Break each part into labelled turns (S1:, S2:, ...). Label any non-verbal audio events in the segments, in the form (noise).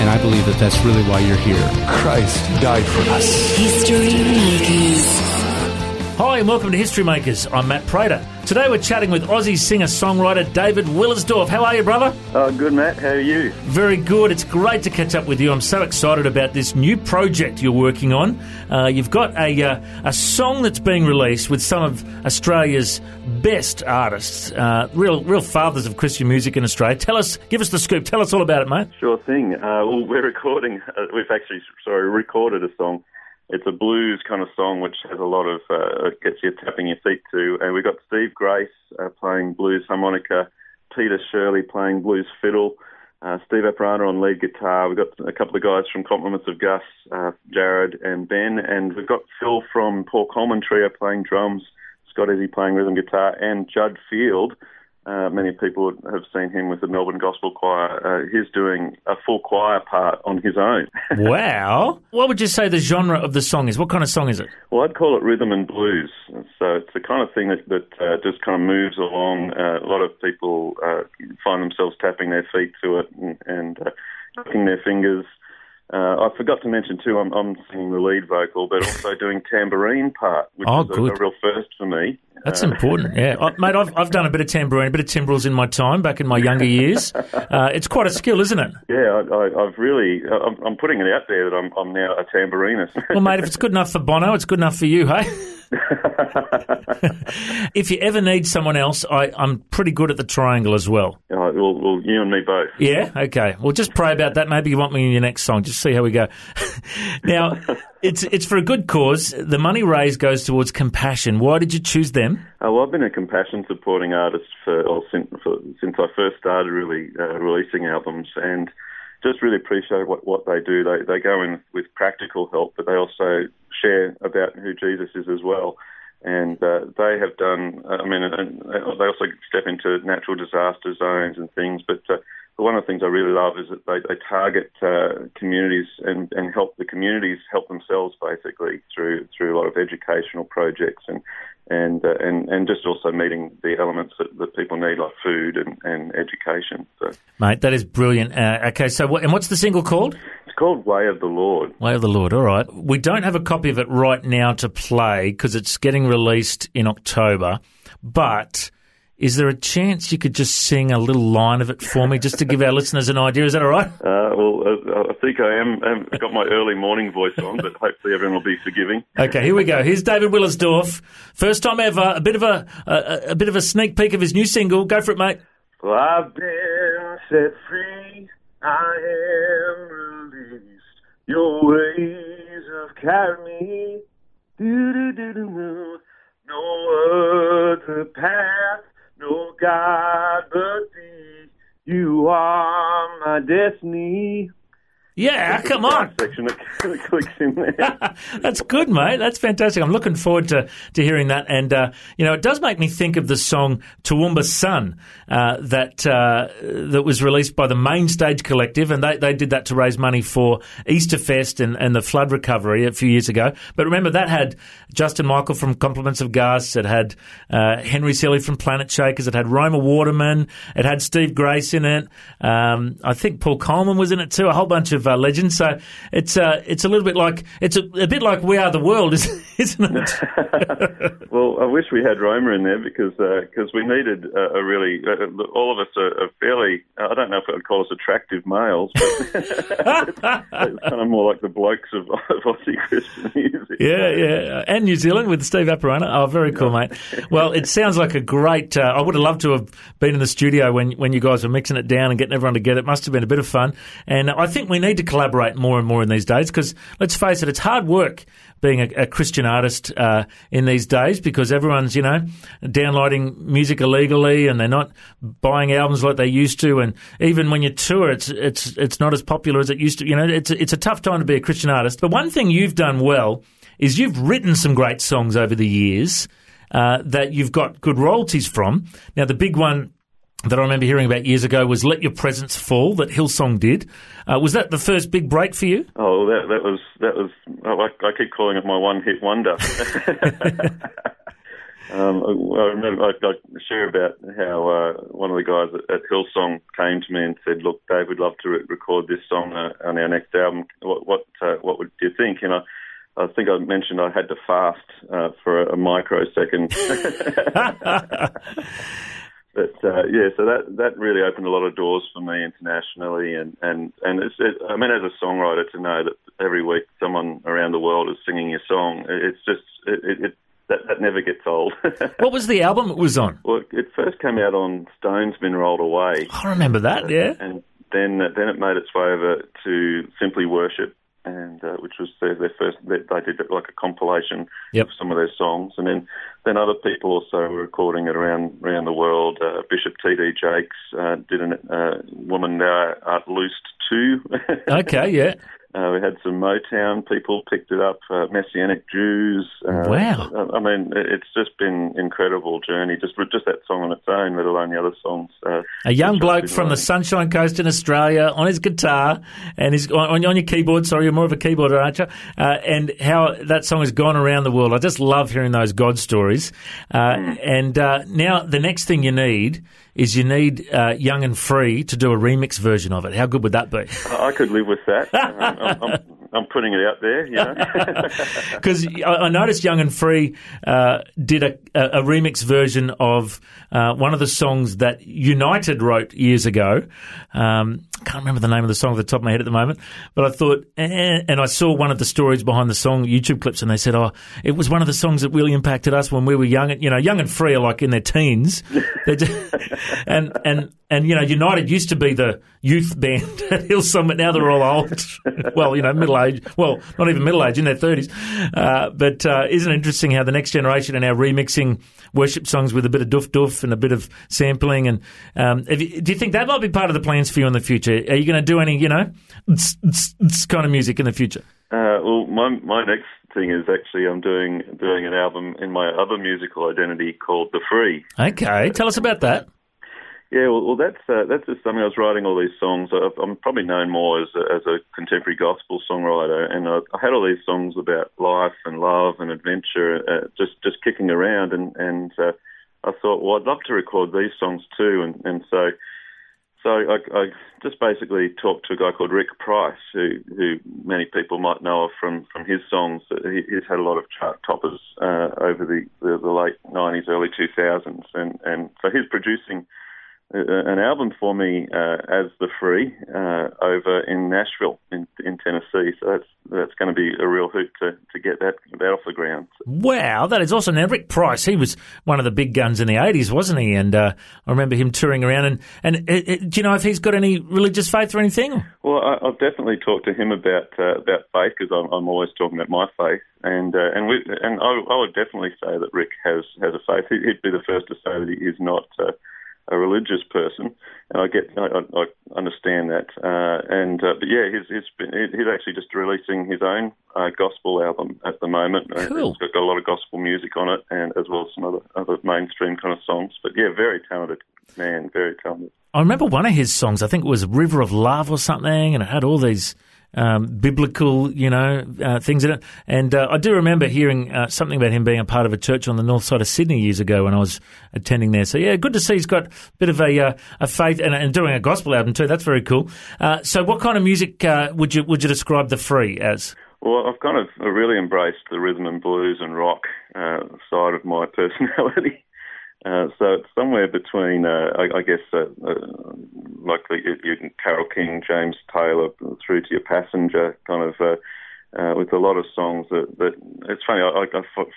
S1: And I believe that that's really why you're here.
S2: Christ died for us.
S3: History Makers.
S4: Hi, and welcome to History Makers. I'm Matt Prater. Today we're chatting with Aussie singer songwriter David Willersdorf. How are you, brother?
S5: Oh, good, Matt. How are you?
S4: Very good. It's great to catch up with you. I'm so excited about this new project you're working on. Uh, you've got a, uh, a song that's being released with some of Australia's best artists, uh, real real fathers of Christian music in Australia. Tell us, give us the scoop. Tell us all about it, mate.
S5: Sure thing. Uh, well, we're recording. Uh, we've actually, sorry, recorded a song. It's a blues kind of song which has a lot of uh, gets you tapping your feet to. And we've got Steve Grace uh, playing blues harmonica, Peter Shirley playing blues fiddle, uh, Steve Apirana on lead guitar. We've got a couple of guys from Compliments of Gus, uh, Jared and Ben, and we've got Phil from Paul Coleman Trio playing drums, Scott Izzy playing rhythm guitar, and Judd Field. Uh, many people have seen him with the Melbourne Gospel Choir. Uh, he's doing a full choir part on his own. (laughs)
S4: Wow. What would you say the genre of the song is? What kind of song is it?
S5: well, I'd call it rhythm and blues. So it's the kind of thing that, that uh, just kind of moves along. Uh, a lot of people uh, find themselves tapping their feet to it and, and uh, clicking their fingers. Uh, I forgot to mention too, I'm, I'm singing the lead vocal, but also (laughs) doing tambourine part, which
S4: Oh,
S5: is a, a real first for me.
S4: That's
S5: Uh,
S4: important, (laughs) yeah. I, mate, I've, I've done a bit of tambourine, a bit of timbrels in my time, back in my younger years. (laughs) Uh, it's quite a skill, isn't it?
S5: Yeah, I, I, I've really, I'm, I'm putting it out there that I'm, I'm now a tambourinist.
S4: Well, mate, if it's good enough for Bono, it's good enough for you, hey? (laughs) if you ever need someone else, I, I'm pretty good at the triangle as well.
S5: Uh, well, well, you and me both.
S4: Yeah, okay. Well, just pray about that. Maybe you want me in your next song. Just see how we go. (laughs) now, (laughs) it's it's for a good cause. The money raised goes towards compassion. Why did you choose them?
S5: Uh, well, I've been a compassion supporting artist for, or since, for, since I first started really uh, releasing albums, and just really appreciate what, what they do. They they go in with practical help, but they also share about who Jesus is as well. And uh, they have done. I mean, they also step into natural disaster zones and things. But uh, one of the things I really love is that they, they target uh, communities and, and help the communities help themselves basically through through a lot of educational projects and and uh, and and just also meeting the elements that, that people need like food and, and education. So
S4: Mate, that is brilliant. Uh, okay, so what, and what's the single called?
S5: It's called Way of the Lord.
S4: Way of the Lord. All right. We don't have a copy of it right now to play because it's getting released in October. But is there a chance you could just sing a little line of it for me just to give our (laughs) listeners an idea? Is that all right?
S5: Uh, well, uh, I think I am. I've got my early morning voice on, but hopefully everyone will be forgiving.
S4: Okay, here we go. Here's David Willersdorf. First time ever. A bit of a, a a bit of a sneak peek of his new single. Go for it, mate.
S5: Well, I've been set free. I am Your ways have carried me. No other path, no God but thee. You are my destiny.
S4: Yeah, come on.
S5: Section that clicks in there.
S4: That's good, mate. That's fantastic. I'm looking forward to, to hearing that. And, uh, you know, it does make me think of the song Toowoomba Sun uh, that uh, that was released by the Main Stage Collective. And they, they did that to raise money for Easterfest and, and the flood recovery a few years ago. But remember, that had Justin Michael from Compliments of Gus. It had uh, Henry Seeley from Planet Shakers. It had Roma Waterman. It had Steve Grace in it. Um, I think Paul Coleman was in it too. A whole bunch of uh, legends. So it's uh, it's a little bit like it's a, a bit like We Are the World, (laughs) isn't it? (laughs)
S5: well, I wish we had Roma in there because because we needed a, a really uh, all of us are, are fairly I don't know if I'd call us attractive males, but (laughs) it's kind of more like the blokes of, of Aussie Christian music.
S4: Yeah, yeah, and New Zealand with Steve Apirana. Oh, very cool, mate. Well, it sounds like a great. Uh, I would have loved to have been in the studio when when you guys were mixing it down and getting everyone together. It must have been a bit of fun, and I think we need need to collaborate more and more in these days because let's face it, it's hard work being a, a Christian artist uh, in these days because everyone's you know downloading music illegally and they're not buying albums like they used to, and even when you tour, it's it's it's not as popular as it used to. You know, it's it's a tough time to be a Christian artist. But one thing you've done well is you've written some great songs over the years uh, that you've got good royalties from. Now, the big one that I remember hearing about years ago was "Let Your Presence Fall" that Hillsong did. Uh, was that the first big break for you?
S5: Oh, that that was that was. I, I keep calling it my one-hit wonder. (laughs) (laughs) um, I remember I, I share about how uh, one of the guys at, at Hillsong came to me and said, "Look, Dave, we'd love to re- record this song uh, on our next album. What what uh, what would you think?" And I, I think I mentioned I had to fast uh, for a, a microsecond. (laughs) but uh, yeah, so that that really opened a lot of doors for me internationally, and and and it's, it, I mean, as a songwriter, to know that every week someone around the world is singing your song, it's just it, it, it that, that never gets old. (laughs)
S4: what was the album it was on?
S5: Well, it first came out on Stone's Been Rolled Away.
S4: I remember that, yeah.
S5: And then then it made its way over to Simply Worship, and uh, which was their, their first. They, they did like a compilation
S4: Yep.
S5: of some of their songs, and then then other people also were recording it around around the world. Uh, Bishop T.D. Jakes uh, did a uh, woman Thou Art Loosed too. (laughs)
S4: Okay, yeah.
S5: Uh, we had some Motown people picked it up, uh, Messianic Jews. Uh,
S4: Wow.
S5: I mean, it's just been incredible journey. Just just that song on its own, let alone the other songs. Uh,
S4: A young bloke from the. Sunshine Coast in Australia on his guitar and he's on, on your keyboard. Sorry, you're more of a keyboarder, aren't you? Uh, and how that song has gone around the world. I just love hearing those God stories. Uh,
S5: Hmm.
S4: And uh, now the next thing you need is you need uh, Young and Free to do a remix version of it. How good would that be?
S5: I I could live with that. (laughs) Um, I'm, I'm, I'm putting it out there, you know. (laughs)
S4: Because I, noticed Young and Free uh, did a, a, remix version of uh, one of the songs that United wrote years ago. Um, I can't remember the name of the song off the top of my head at the moment, but I thought, eh, and I saw one of the stories behind the song YouTube clips, and they said, "Oh, it was one of the songs that really impacted us when we were young. You know, Young and Free are like in their teens, (laughs) just- (laughs) and and and you know, United used to be the youth (laughs) band at Hillsong, but now they're all old. (laughs) well, you know, middle age. Well, not even middle age, in their thirties. Uh, but uh, isn't it interesting how the next generation are now remixing worship songs with a bit of doof doof and a bit of sampling? And um, you, do you think that might be part of the plans for you in the future? Are you going to do any, you know, tss, tss, tss kind of music in the future?
S5: Uh, well, my my next thing is actually I'm doing doing an album in my other musical identity called The Free.
S4: Okay, tell us about that.
S5: Yeah, well, well that's uh, that's just something I was writing all these songs. I, I'm probably known more as a, as a contemporary gospel songwriter, and I, I had all these songs about life and love and adventure, uh, just just kicking around, and and uh, I thought, well, I'd love to record these songs too, and and so so I, I just basically talked to a guy called Rick Price, who who many people might know of from from his songs. He, he's had a lot of chart toppers uh, over the, the the late '90s, early 2000s, and and so he's producing an album for me uh, as the free uh, over in Nashville in, in Tennessee. So that's that's going to be a real hoot to, to get that that off the ground.
S4: Wow, that is awesome. Now, Rick Price, he was one of the big guns in the 80s, wasn't he? And uh, I remember him touring around. And, and uh, uh, do you know if he's got any religious faith or anything?
S5: Well, I, I've definitely talked to him about uh, about faith because I'm, I'm always talking about my faith, and uh, and we, and I, I would definitely say that Rick has has a faith. He- He'd be the first to say that he is not. A religious person, and I get, I, I I understand that, uh, and uh, but yeah, he's he's been, he's actually just releasing his own uh, gospel album at the moment. Uh,
S4: Cool.
S5: It's got a lot of gospel music on it, and as well as some other other mainstream kind of songs. But yeah, very talented man, very talented.
S4: I remember one of his songs, I think it was River of Love or something, and it had all these um, biblical, you know, uh, things in it. And uh, I do remember hearing uh, something about him being a part of a church on the north side of Sydney years ago when I was attending there. So, yeah, good to see he's got a bit of a, uh, a faith and, and doing a gospel album too. That's very cool. Uh, so, what kind of music uh, would you would you describe The Free as?
S5: Well, I've kind of really embraced the rhythm and blues and rock side of my (laughs) personality. Uh, so it's somewhere between, uh, I, I guess, uh, uh, like the, you, Carole King, James Taylor, through to your Passenger, kind of, uh, with a lot of songs that, that it's funny. I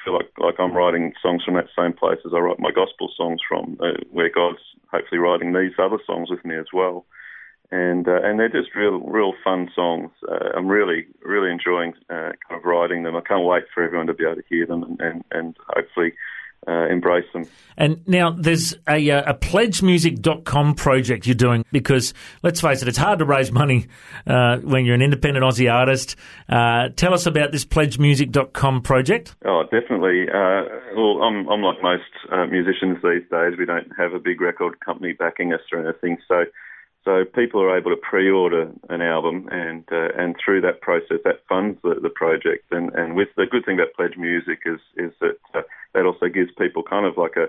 S5: feel like like I'm writing songs from that same place as I write my gospel songs from, where God's hopefully writing these other songs with me as well. and and they're just real real fun songs. I'm really really enjoying kind of writing them. I can't wait for everyone to be able to hear them and and, and hopefully uh, embrace them.
S4: And now there's a, uh, a pledgemusic.com project you're doing because, let's face it, it's hard to raise money uh, when you're an independent Aussie artist. Uh, tell us about this pledgemusic.com project.
S5: Oh, definitely. Uh, well, I'm, I'm like most uh, musicians these days. We don't have a big record company backing us or anything. So so people are able to pre-order an album, and uh, and through that process, that funds the, the project. And, and with the good thing about Pledge Music is is that uh, that also gives people kind of like a,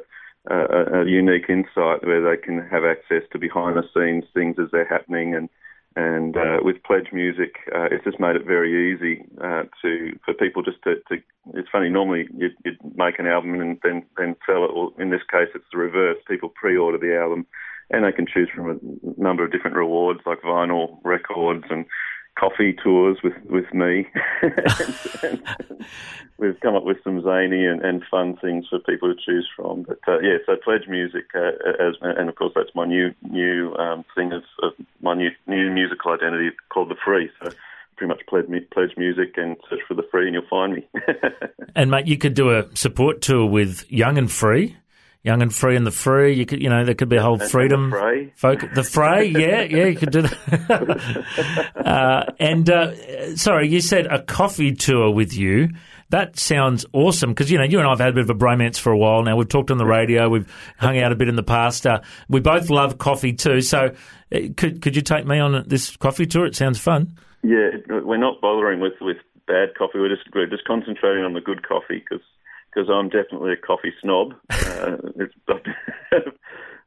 S5: a, a unique insight where they can have access to behind the scenes things as they're happening. And and uh, with Pledge Music, uh, it's just made it very easy uh, to for people just to, to. It's funny. Normally, you'd, you'd make an album and then then sell it. Well, in this case, it's the reverse. People pre-order the album and they can choose from a number of different rewards like vinyl records and coffee tours with with me. (laughs) we've come up with some zany and, and fun things for people to choose from. But uh, yeah, so pledge music, uh, as, and of course that's my new new um, thing of, of my new new musical identity called the Free. So pretty much pledge, pledge music and search for the free and you'll find me. (laughs)
S4: and mate, you could do a support tour with Young and Free. Young and Free and the Free. You could, you know, there could be a whole freedom.
S5: The fray.
S4: Folk, the fray, (laughs) yeah, yeah, you could do that. (laughs) uh, and uh, sorry, you said a coffee tour with you. That sounds awesome because you know you and I've had a bit of a bromance for a while now. We've talked on the radio, we've hung out a bit in the past. Uh, we both love coffee too. So, uh, could could you take me on this coffee tour? It sounds fun.
S5: Yeah, we're not bothering with with bad coffee. We're just we're just concentrating on the good coffee because because I'm definitely a coffee snob. (laughs) Uh, (laughs)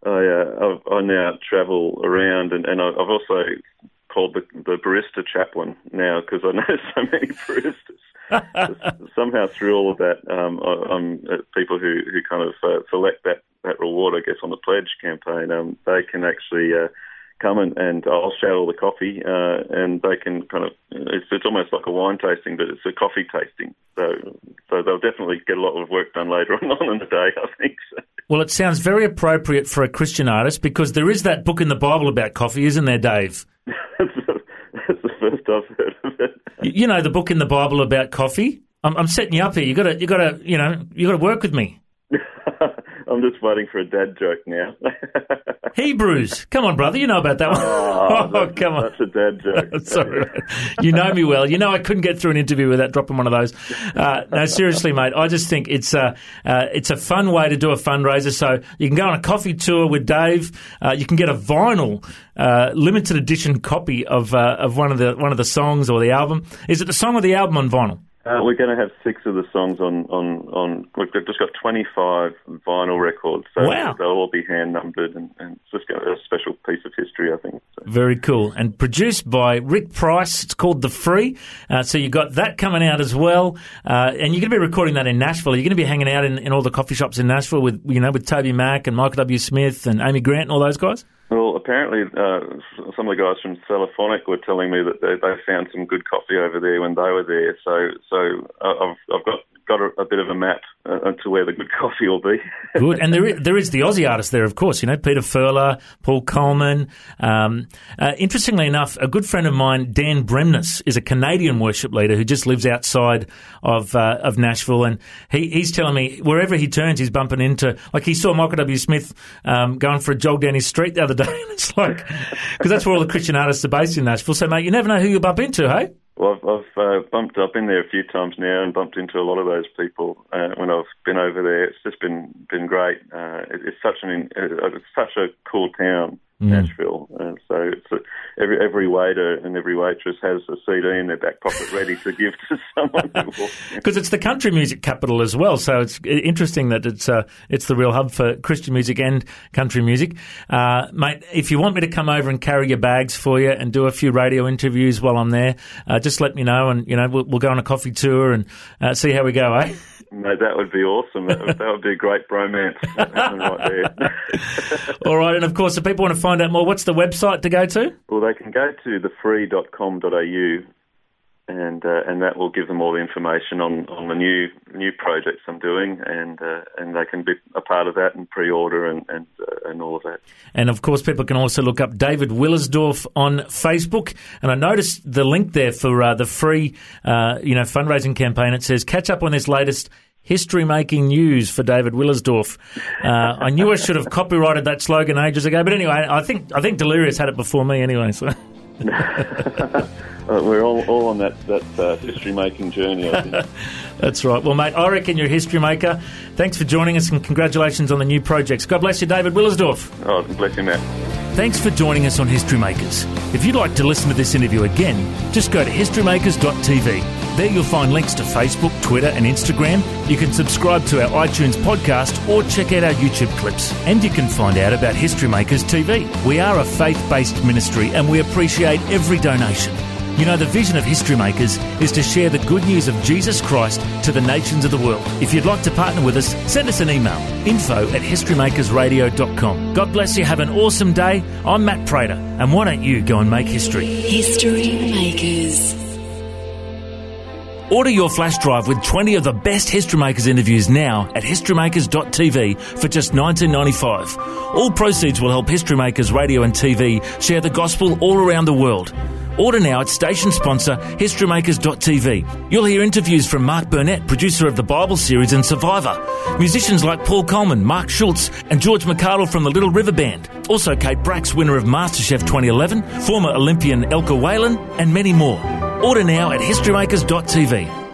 S5: I, uh, I now travel around, and, and I've also called the, the barista chaplain now because I (laughs) know so many baristas. Somehow, through all of that, um, I, am uh, people who who kind of uh, select that that reward, I guess, on the pledge campaign. Um, they can actually uh, come and, and I'll all the coffee, uh, and they can kind of it's, it's almost like a wine tasting, but it's a coffee tasting. So so they'll definitely get a lot of work done later (laughs) on in the day, I think. So.
S4: Well, it sounds very appropriate for a Christian artist because there is that book in the Bible about coffee, isn't there, Dave? (laughs)
S5: that's, the, that's the first I've heard of it.
S4: You know the book in the Bible about coffee. I'm, I'm setting you up here. You got to, you got to, you know, you got to work with me. (laughs)
S5: I'm just waiting for a dad joke now.
S4: Hebrews. Come on, brother. You know about that one.
S5: Oh, (laughs) oh come on. That's a dad joke. (laughs)
S4: Sorry. you know me well. You know I couldn't get through an interview without dropping one of those. Uh, no, seriously, mate. I just think it's a, uh, it's a fun way to do a fundraiser. So you can go on a coffee tour with Dave. Uh, you can get a vinyl uh, limited edition copy of uh, of one of the one of the songs or the album. Is it the song or the album on vinyl?
S5: Uh, we're going to have six of the songs on, on, on we've just got 25 vinyl records, so
S4: wow.
S5: they'll all be hand numbered, and, and it's just a special piece of history, I think. So.
S4: Very cool. And produced by Rick Price. It's called The Free. Uh, so you've got that coming out as well. Uh, and you're going to be recording that in Nashville. You're going to be hanging out in, in all the coffee shops in Nashville with, you know, with Toby Mac and Michael W. Smith and Amy Grant and all those guys?
S5: Well, apparently, uh, some of the guys from Cellophonic were telling me that they, they found some good coffee over there when they were there. So, so uh, I've I've got got a, a bit of a map uh, to where the good (laughs) coffee will be.
S4: good, and there is, (laughs) there is the Aussie artist there, of course. You know, Peter Furler, Paul Coleman. Um, uh, interestingly enough, a good friend of mine, Dan Bremnes, is a Canadian worship leader who just lives outside of uh, of Nashville, and he, he's telling me wherever he turns, he's bumping into. Like he saw Michael W. Smith um, going for a jog down his street the other day, (laughs) and it's like because that's where all the Christian artists are based in Nashville. So, mate, you never know who you bump into, hey?
S5: Well, I've, I've uh, bumped up in there a few times now and bumped into a lot of those people uh, when I've been over there. It's just been been great. Uh, it, it's such an uh, it's such a cool town. Mm. Nashville. And so it's a, every every waiter and every waitress has a CD in their back pocket ready to give to (laughs) someone.
S4: Because it's the country music capital as well, so it's interesting that it's uh, it's the real hub for Christian music and country music. Uh, mate, if you want me to come over and carry your bags for you and do a few radio interviews while I'm there, uh, just let me know, and you know we'll, we'll go on a coffee tour and uh, see how we go, eh?
S5: No, that would be awesome. That would, that would be a great bromance right. (laughs)
S4: All right, and of course, if people want to find out more, what's the website to go to?
S5: Well, they can go to thefree.com.au and uh, and that will give them all the information on, on the new new projects I'm doing, and uh, and they can be a part of that and pre-order and and uh, and all of that.
S4: And of course, people can also look up David Willersdorf on Facebook. And I noticed the link there for uh, the free, uh, you know, fundraising campaign. It says catch up on this latest history making news for David Willersdorf. Uh, I knew I should have copyrighted that slogan ages ago, but anyway, I think I think Delirious had it before me anyway. So. (laughs)
S5: uh, we're all, all on that that uh, history making journey. I think. (laughs)
S4: That's right. Well, mate, I reckon you're a history maker. Thanks for joining us and congratulations on the new projects. God bless you, David Willersdorf.
S5: oh, bless you, Matt.
S4: Thanks for joining us on History Makers. If you'd like to listen to this interview again, just go to historymakers.tv. There you'll find links to Facebook, Twitter, and Instagram. You can subscribe to our iTunes podcast or check out our YouTube clips. And you can find out about History Makers TV. We are a faith based ministry and we appreciate every donation. You know, the vision of History Makers is to share the good news of Jesus Christ to the nations of the world. If you'd like to partner with us, send us an email info at historymakersradio.com. God bless you. Have an awesome day. I'm Matt Prater, and why don't you go and make history?
S3: History Makers.
S4: Order your flash drive with 20 of the best History Makers interviews now at historymakers.tv for just $19.95. All proceeds will help History Makers Radio and TV share the gospel all around the world. Order now at station sponsor historymakers.tv. You'll hear interviews from Mark Burnett, producer of the Bible series and Survivor, musicians like Paul Coleman, Mark Schultz, and George McArdle from the Little River Band. Also, Kate Bracks, winner of MasterChef 2011, former Olympian Elka Whalen, and many more. Order now at historymakers.tv.